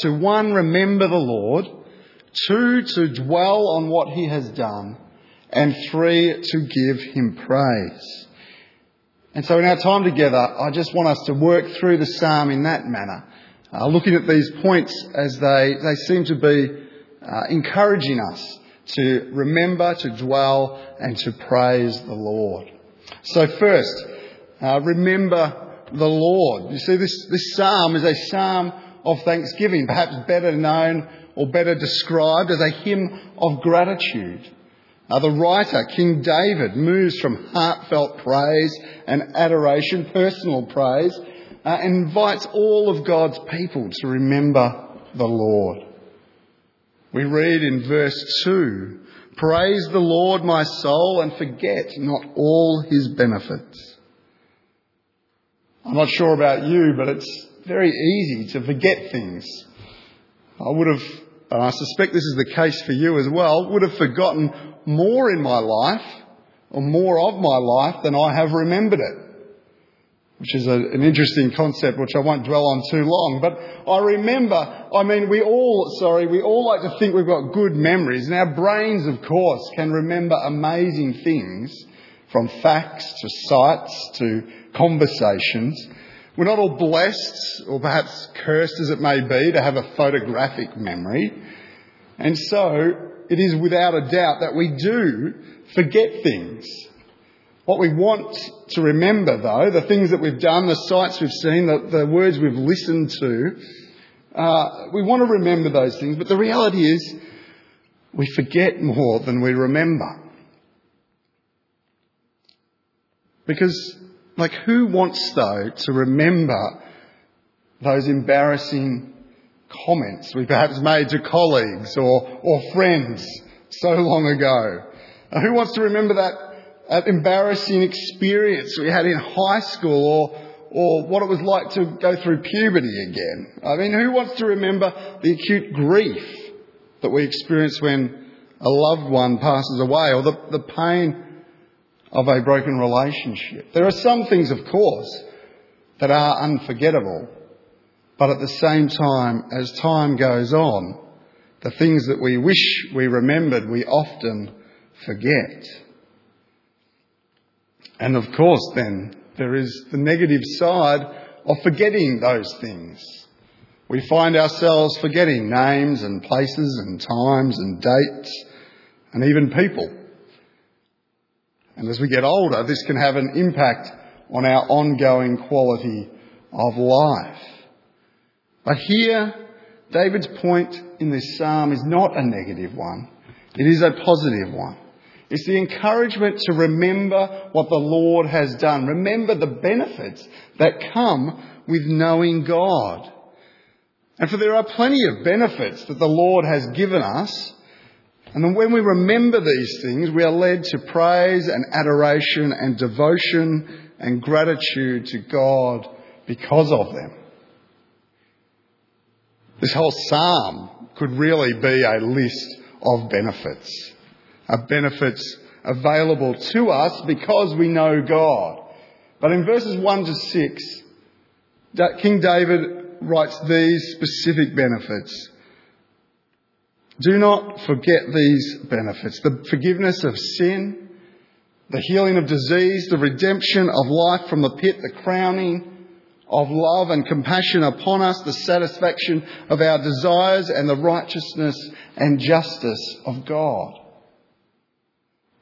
to one, remember the Lord, two, to dwell on what he has done, and three, to give him praise. And so in our time together, I just want us to work through the psalm in that manner, uh, looking at these points as they, they seem to be uh, encouraging us to remember, to dwell, and to praise the Lord. So first, uh, remember the Lord. You see, this, this psalm is a psalm of thanksgiving, perhaps better known or better described as a hymn of gratitude. Uh, the writer, King David, moves from heartfelt praise and adoration, personal praise, uh, and invites all of God's people to remember the Lord. We read in verse 2 Praise the Lord, my soul, and forget not all his benefits. I'm not sure about you, but it's very easy to forget things. I would have, and I suspect this is the case for you as well, would have forgotten more in my life, or more of my life, than I have remembered it. Which is a, an interesting concept which I won't dwell on too long. But I remember, I mean, we all, sorry, we all like to think we've got good memories. And our brains, of course, can remember amazing things from facts to sights to conversations. We're not all blessed, or perhaps cursed as it may be, to have a photographic memory. And so, it is without a doubt that we do forget things. What we want to remember, though, the things that we've done, the sights we've seen, the, the words we've listened to, uh, we want to remember those things, but the reality is we forget more than we remember. Because like, who wants, though, to remember those embarrassing comments we perhaps made to colleagues or, or friends so long ago? Uh, who wants to remember that, that embarrassing experience we had in high school or, or what it was like to go through puberty again? I mean, who wants to remember the acute grief that we experience when a loved one passes away or the, the pain of a broken relationship. There are some things, of course, that are unforgettable, but at the same time, as time goes on, the things that we wish we remembered, we often forget. And of course, then, there is the negative side of forgetting those things. We find ourselves forgetting names and places and times and dates and even people. And as we get older, this can have an impact on our ongoing quality of life. But here, David's point in this psalm is not a negative one. It is a positive one. It's the encouragement to remember what the Lord has done. Remember the benefits that come with knowing God. And for there are plenty of benefits that the Lord has given us and then when we remember these things, we are led to praise and adoration and devotion and gratitude to God because of them. This whole psalm could really be a list of benefits, of benefits available to us because we know God. But in verses 1 to 6, King David writes these specific benefits. Do not forget these benefits the forgiveness of sin, the healing of disease, the redemption of life from the pit, the crowning of love and compassion upon us, the satisfaction of our desires, and the righteousness and justice of God.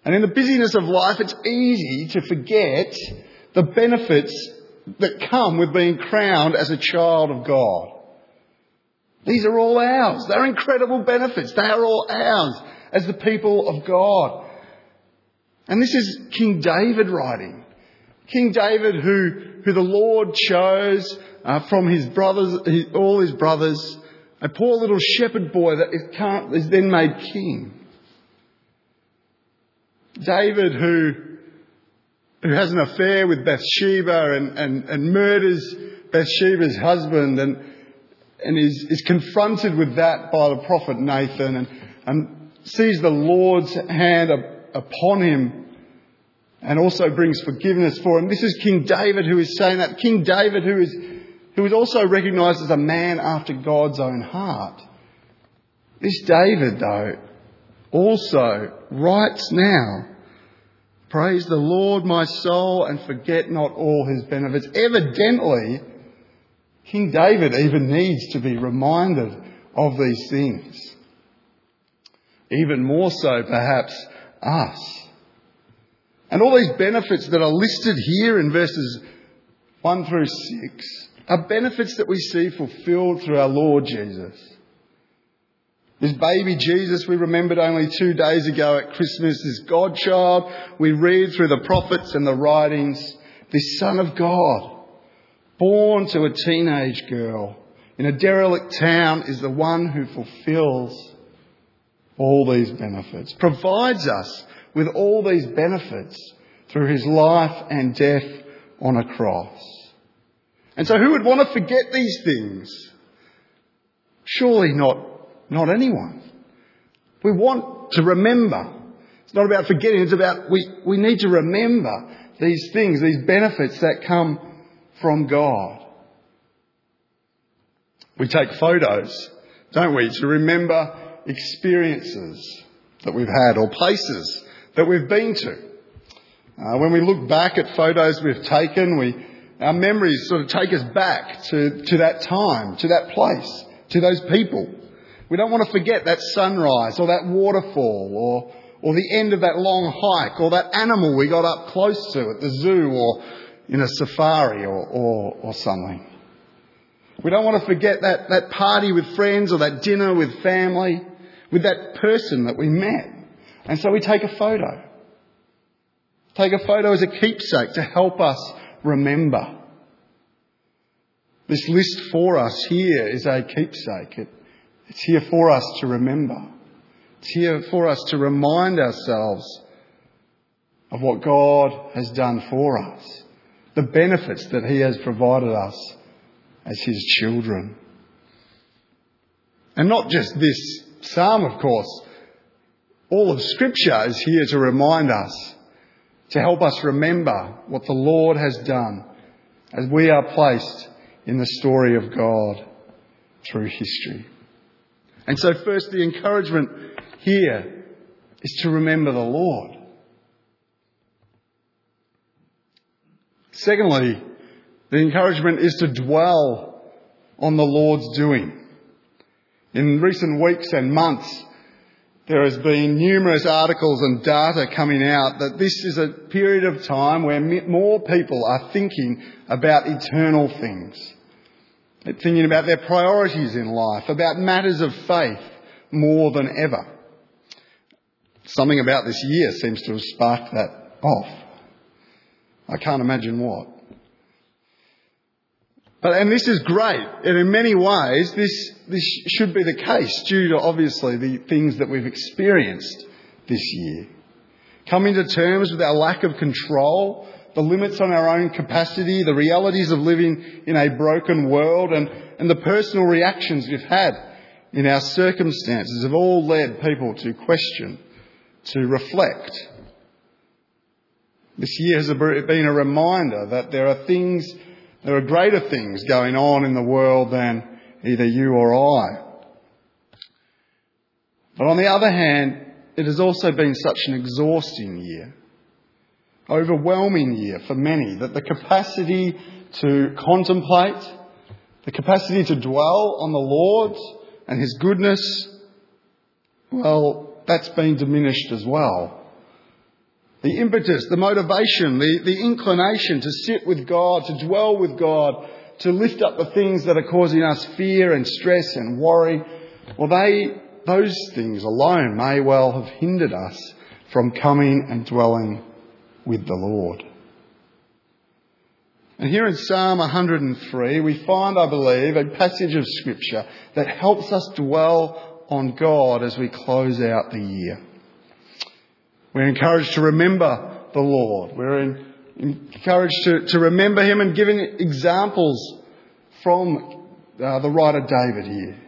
And in the busyness of life, it's easy to forget the benefits that come with being crowned as a child of God. These are all ours. They're incredible benefits. They are all ours as the people of God. And this is King David writing. King David, who, who the Lord chose uh, from his brothers, his, all his brothers, a poor little shepherd boy that is, is then made king. David, who, who has an affair with Bathsheba and, and, and murders Bathsheba's husband and, and is, is confronted with that by the prophet Nathan and, and sees the Lord's hand upon him and also brings forgiveness for him. This is King David who is saying that. King David who is, who was also recognized as a man after God's own heart. This David, though, also writes now, Praise the Lord, my soul, and forget not all his benefits. Evidently, King David even needs to be reminded of these things. Even more so, perhaps, us. And all these benefits that are listed here in verses 1 through 6 are benefits that we see fulfilled through our Lord Jesus. This baby Jesus we remembered only two days ago at Christmas, this Godchild we read through the prophets and the writings, this Son of God, born to a teenage girl in a derelict town, is the one who fulfills all these benefits, provides us with all these benefits through his life and death on a cross. And so who would want to forget these things? Surely not, not anyone. We want to remember. It's not about forgetting, it's about we, we need to remember these things, these benefits that come from God. We take photos, don't we, to remember experiences that we've had or places that we've been to. Uh, when we look back at photos we've taken, we, our memories sort of take us back to, to that time, to that place, to those people. We don't want to forget that sunrise or that waterfall or, or the end of that long hike or that animal we got up close to at the zoo or in a safari or, or, or something. We don't want to forget that, that party with friends or that dinner with family, with that person that we met. And so we take a photo. Take a photo as a keepsake to help us remember. This list for us here is a keepsake. It, it's here for us to remember. It's here for us to remind ourselves of what God has done for us, the benefits that He has provided us as His children. And not just this psalm, of course, all of Scripture is here to remind us, to help us remember what the Lord has done as we are placed in the story of God through history. And so, first, the encouragement here is to remember the Lord. Secondly, the encouragement is to dwell on the Lord's doing. In recent weeks and months, there has been numerous articles and data coming out that this is a period of time where more people are thinking about eternal things. They're thinking about their priorities in life, about matters of faith more than ever. Something about this year seems to have sparked that off. I can't imagine what. But, and this is great. And in many ways, this, this should be the case due to obviously the things that we've experienced this year. Coming to terms with our lack of control, the limits on our own capacity, the realities of living in a broken world, and, and the personal reactions we've had in our circumstances have all led people to question, to reflect. This year has been a reminder that there are things there are greater things going on in the world than either you or I. But on the other hand, it has also been such an exhausting year, overwhelming year for many, that the capacity to contemplate, the capacity to dwell on the Lord and His goodness, well, that's been diminished as well. The impetus, the motivation, the, the inclination to sit with God, to dwell with God, to lift up the things that are causing us fear and stress and worry, well, they, those things alone may well have hindered us from coming and dwelling with the Lord. And here in Psalm 103, we find, I believe, a passage of Scripture that helps us dwell on God as we close out the year. We're encouraged to remember the Lord. We're in, encouraged to, to remember Him and giving examples from uh, the writer David here.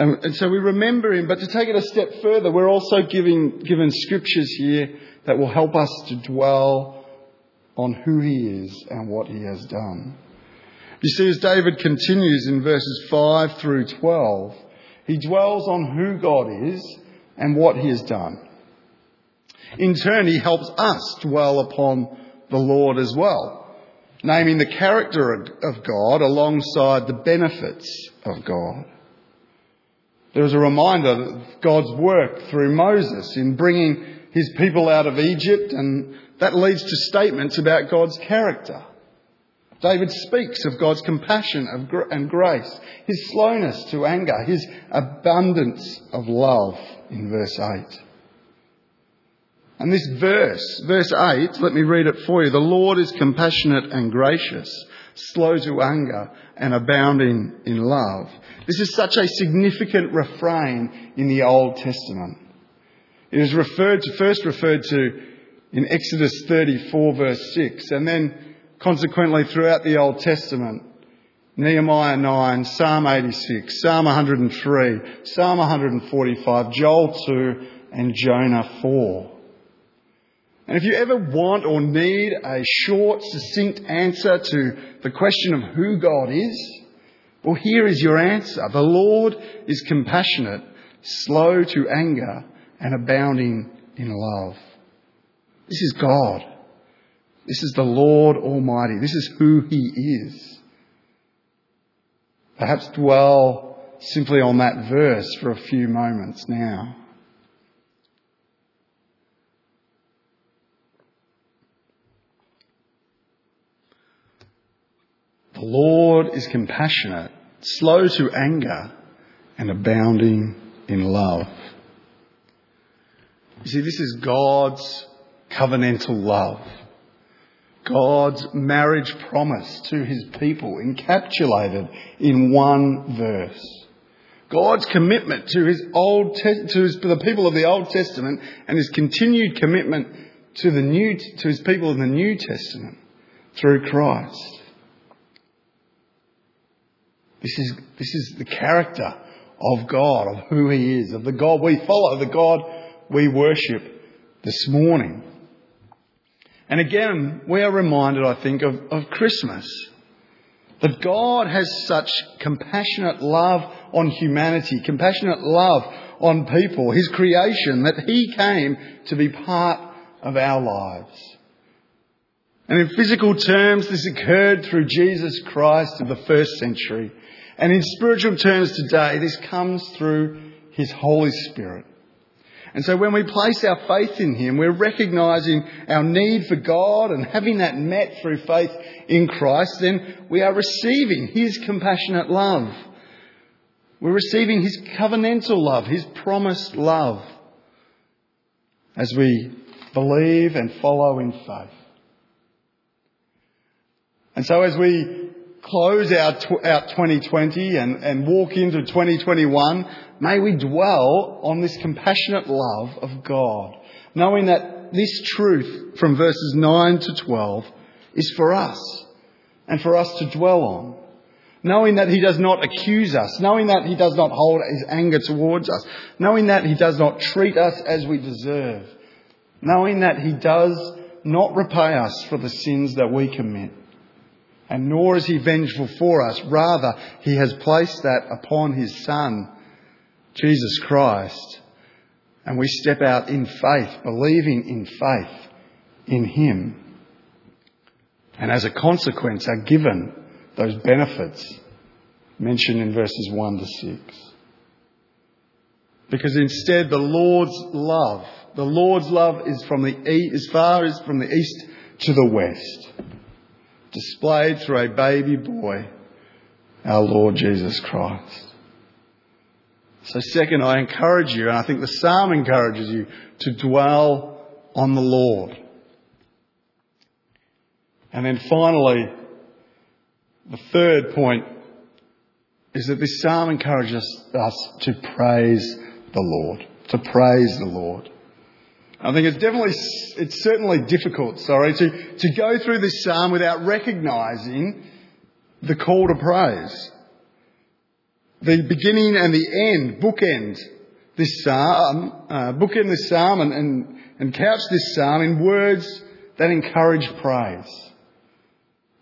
And, and, so we remember Him, but to take it a step further, we're also giving, given scriptures here that will help us to dwell on who He is and what He has done. You see, as David continues in verses 5 through 12, he dwells on who God is and what he has done. In turn, he helps us dwell upon the Lord as well, naming the character of God alongside the benefits of God. There is a reminder of God's work through Moses in bringing his people out of Egypt, and that leads to statements about God's character. David speaks of God's compassion and grace, his slowness to anger, his abundance of love in verse 8. And this verse, verse 8, let me read it for you. The Lord is compassionate and gracious, slow to anger and abounding in love. This is such a significant refrain in the Old Testament. It is referred to, first referred to in Exodus 34 verse 6 and then consequently throughout the Old Testament. Nehemiah 9, Psalm 86, Psalm 103, Psalm 145, Joel 2 and Jonah 4. And if you ever want or need a short, succinct answer to the question of who God is, well, here is your answer. The Lord is compassionate, slow to anger, and abounding in love. This is God. This is the Lord Almighty. This is who He is. Perhaps dwell simply on that verse for a few moments now. The Lord is compassionate, slow to anger, and abounding in love. You see, this is God's covenantal love. God's marriage promise to his people encapsulated in one verse. God's commitment to his old te- to his, the people of the Old Testament and his continued commitment to the new to his people in the New Testament through Christ. This is, this is the character of God, of who He is, of the God we follow, the God we worship this morning. And again, we are reminded, I think, of, of Christmas. That God has such compassionate love on humanity, compassionate love on people, His creation, that He came to be part of our lives. And in physical terms, this occurred through Jesus Christ of the first century. And in spiritual terms today, this comes through His Holy Spirit. And so when we place our faith in Him, we're recognizing our need for God and having that met through faith in Christ, then we are receiving His compassionate love. We're receiving His covenantal love, His promised love, as we believe and follow in faith. And so as we close out, out 2020 and, and walk into 2021, may we dwell on this compassionate love of God, knowing that this truth from verses 9 to 12 is for us and for us to dwell on. Knowing that He does not accuse us, knowing that He does not hold His anger towards us, knowing that He does not treat us as we deserve, knowing that He does not repay us for the sins that we commit and nor is he vengeful for us. Rather, he has placed that upon his Son, Jesus Christ. And we step out in faith, believing in faith in him. And as a consequence are given those benefits mentioned in verses 1 to 6. Because instead the Lord's love, the Lord's love is from the as far as from the east to the west displayed through a baby boy, our Lord Jesus Christ. So, second, I encourage you, and I think the psalm encourages you, to dwell on the Lord. And then finally, the third point is that this psalm encourages us to praise the Lord. To praise the Lord. I think it's definitely, it's certainly difficult, sorry, to, to go through this psalm without recognizing the call to praise. The beginning and the end, bookend this psalm, uh, bookend this psalm and, and, and couch this psalm in words that encourage praise.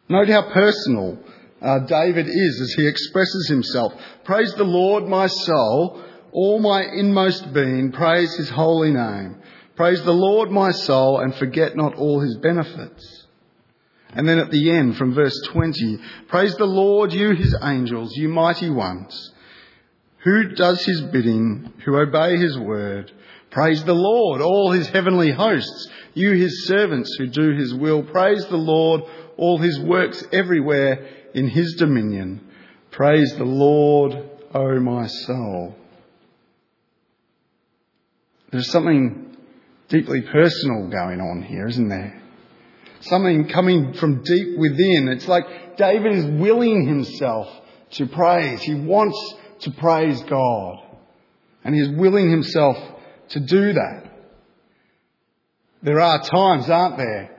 Note how personal uh, David is as he expresses himself. Praise the Lord, my soul, all my inmost being, praise his holy name. Praise the Lord, my soul, and forget not all his benefits. And then at the end, from verse 20, praise the Lord, you his angels, you mighty ones, who does his bidding, who obey his word. Praise the Lord, all his heavenly hosts, you his servants who do his will. Praise the Lord, all his works everywhere in his dominion. Praise the Lord, O my soul. There's something deeply personal going on here, isn't there? Something coming from deep within. It's like David is willing himself to praise. He wants to praise God. And he is willing himself to do that. There are times, aren't there,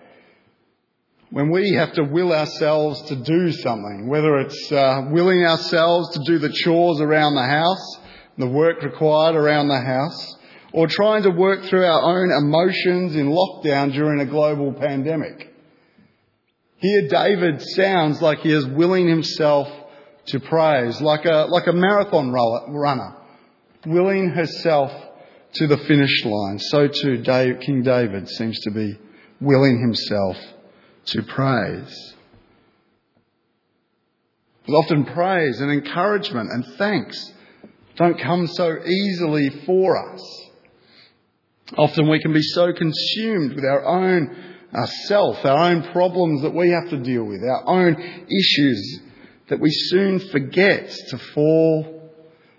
when we have to will ourselves to do something, whether it's uh, willing ourselves to do the chores around the house, the work required around the house, or trying to work through our own emotions in lockdown during a global pandemic. Here David sounds like he is willing himself to praise, like a, like a marathon runner, willing herself to the finish line. So too King David seems to be willing himself to praise. But often praise and encouragement and thanks don't come so easily for us. Often we can be so consumed with our own self, our own problems that we have to deal with, our own issues, that we soon forget to fall,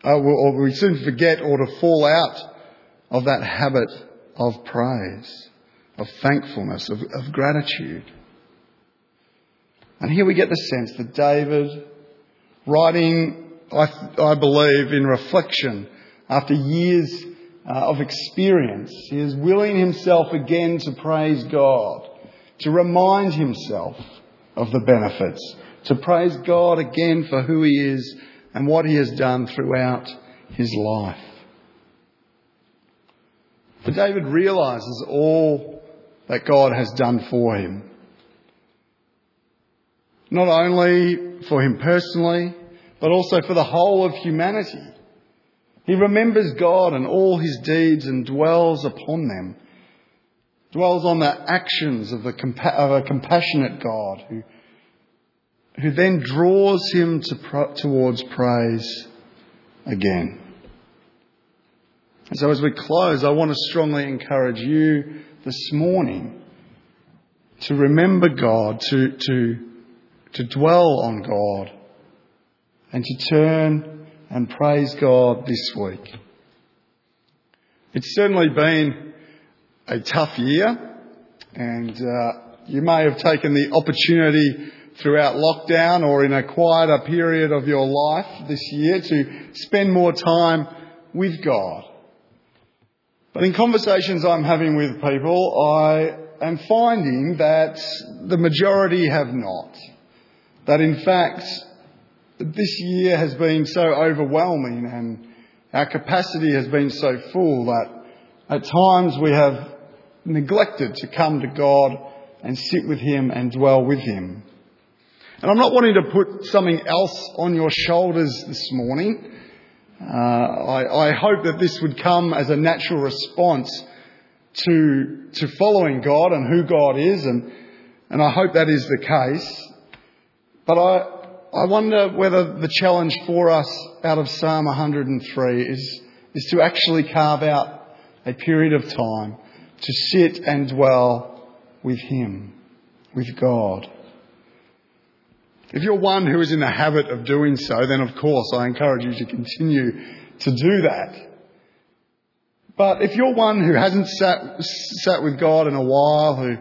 uh, or we soon forget or to fall out of that habit of praise, of thankfulness, of, of gratitude. And here we get the sense that David, writing, I, I believe, in reflection after years Uh, of experience. He is willing himself again to praise God, to remind himself of the benefits, to praise God again for who he is and what he has done throughout his life. But David realizes all that God has done for him. Not only for him personally, but also for the whole of humanity. He remembers God and all his deeds and dwells upon them. Dwells on the actions of, the, of a compassionate God who, who then draws him to, towards praise again. So as we close, I want to strongly encourage you this morning to remember God, to, to, to dwell on God, and to turn and praise God this week. It's certainly been a tough year, and uh, you may have taken the opportunity throughout lockdown or in a quieter period of your life this year to spend more time with God. But in conversations I'm having with people, I am finding that the majority have not. That in fact, this year has been so overwhelming and our capacity has been so full that at times we have neglected to come to God and sit with Him and dwell with Him. And I'm not wanting to put something else on your shoulders this morning. Uh, I, I, hope that this would come as a natural response to, to following God and who God is, and, and I hope that is the case. But I, I wonder whether the challenge for us out of Psalm 103 is, is to actually carve out a period of time to sit and dwell with Him, with God. If you're one who is in the habit of doing so, then of course I encourage you to continue to do that. But if you're one who hasn't sat, sat with God in a while, who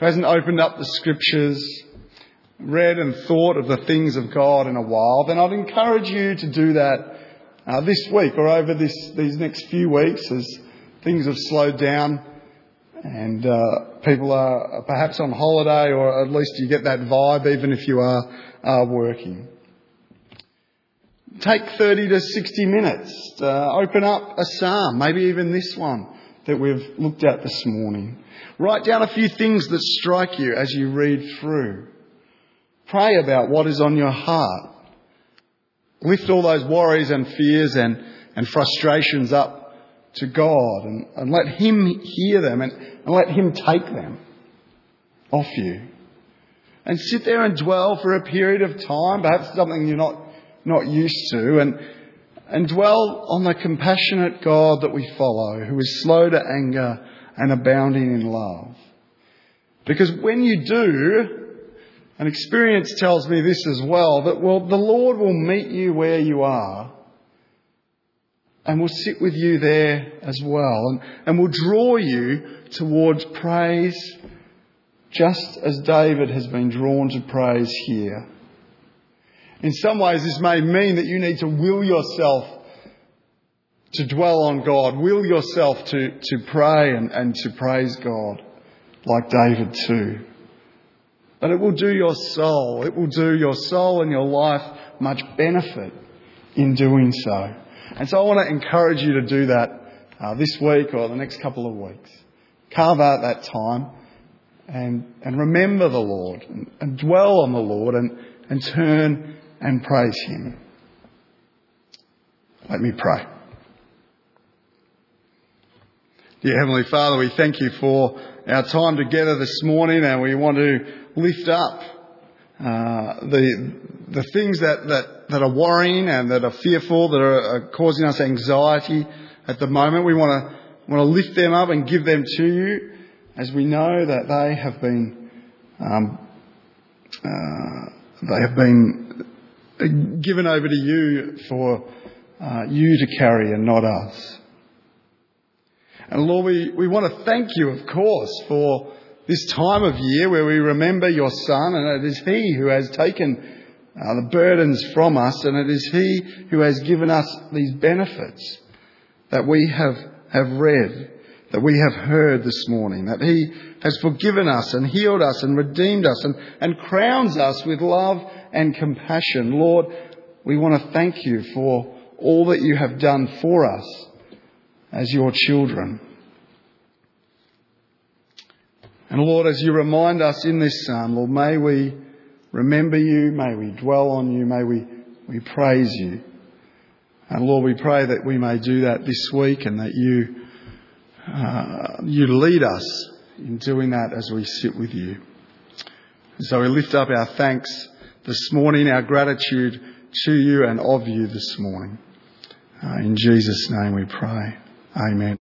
hasn't opened up the scriptures, read and thought of the things of God in a while, then I'd encourage you to do that uh, this week or over this, these next few weeks as things have slowed down and uh, people are perhaps on holiday or at least you get that vibe even if you are, are working. Take 30 to 60 minutes. Uh, open up a psalm, maybe even this one that we've looked at this morning. Write down a few things that strike you as you read through. Pray about what is on your heart. Lift all those worries and fears and, and frustrations up to God and, and let Him hear them and, and let Him take them off you. And sit there and dwell for a period of time, perhaps something you're not, not used to, and, and dwell on the compassionate God that we follow, who is slow to anger and abounding in love. Because when you do, and experience tells me this as well, that well, the Lord will meet you where you are and will sit with you there as well and, and will draw you towards praise just as David has been drawn to praise here. In some ways, this may mean that you need to will yourself to dwell on God, will yourself to, to pray and, and to praise God like David too. But it will do your soul, it will do your soul and your life much benefit in doing so. And so I want to encourage you to do that uh, this week or the next couple of weeks. Carve out that time and, and remember the Lord and, and dwell on the Lord and, and turn and praise Him. Let me pray. Dear Heavenly Father, we thank you for our time together this morning and we want to lift up uh, the, the things that, that, that are worrying and that are fearful, that are, are causing us anxiety at the moment. We want to, want to lift them up and give them to you as we know that they have been, um, uh, they have been given over to you for uh, you to carry and not us. And Lord, we, we want to thank you, of course, for this time of year where we remember your Son, and it is He who has taken uh, the burdens from us, and it is He who has given us these benefits that we have, have read, that we have heard this morning, that He has forgiven us and healed us and redeemed us and, and crowns us with love and compassion. Lord, we want to thank you for all that you have done for us as your children. And Lord, as you remind us in this psalm, Lord, may we remember you, may we dwell on you, may we, we praise you. And Lord, we pray that we may do that this week and that you, uh, you lead us in doing that as we sit with you. So we lift up our thanks this morning, our gratitude to you and of you this morning. Uh, in Jesus' name we pray. Amen.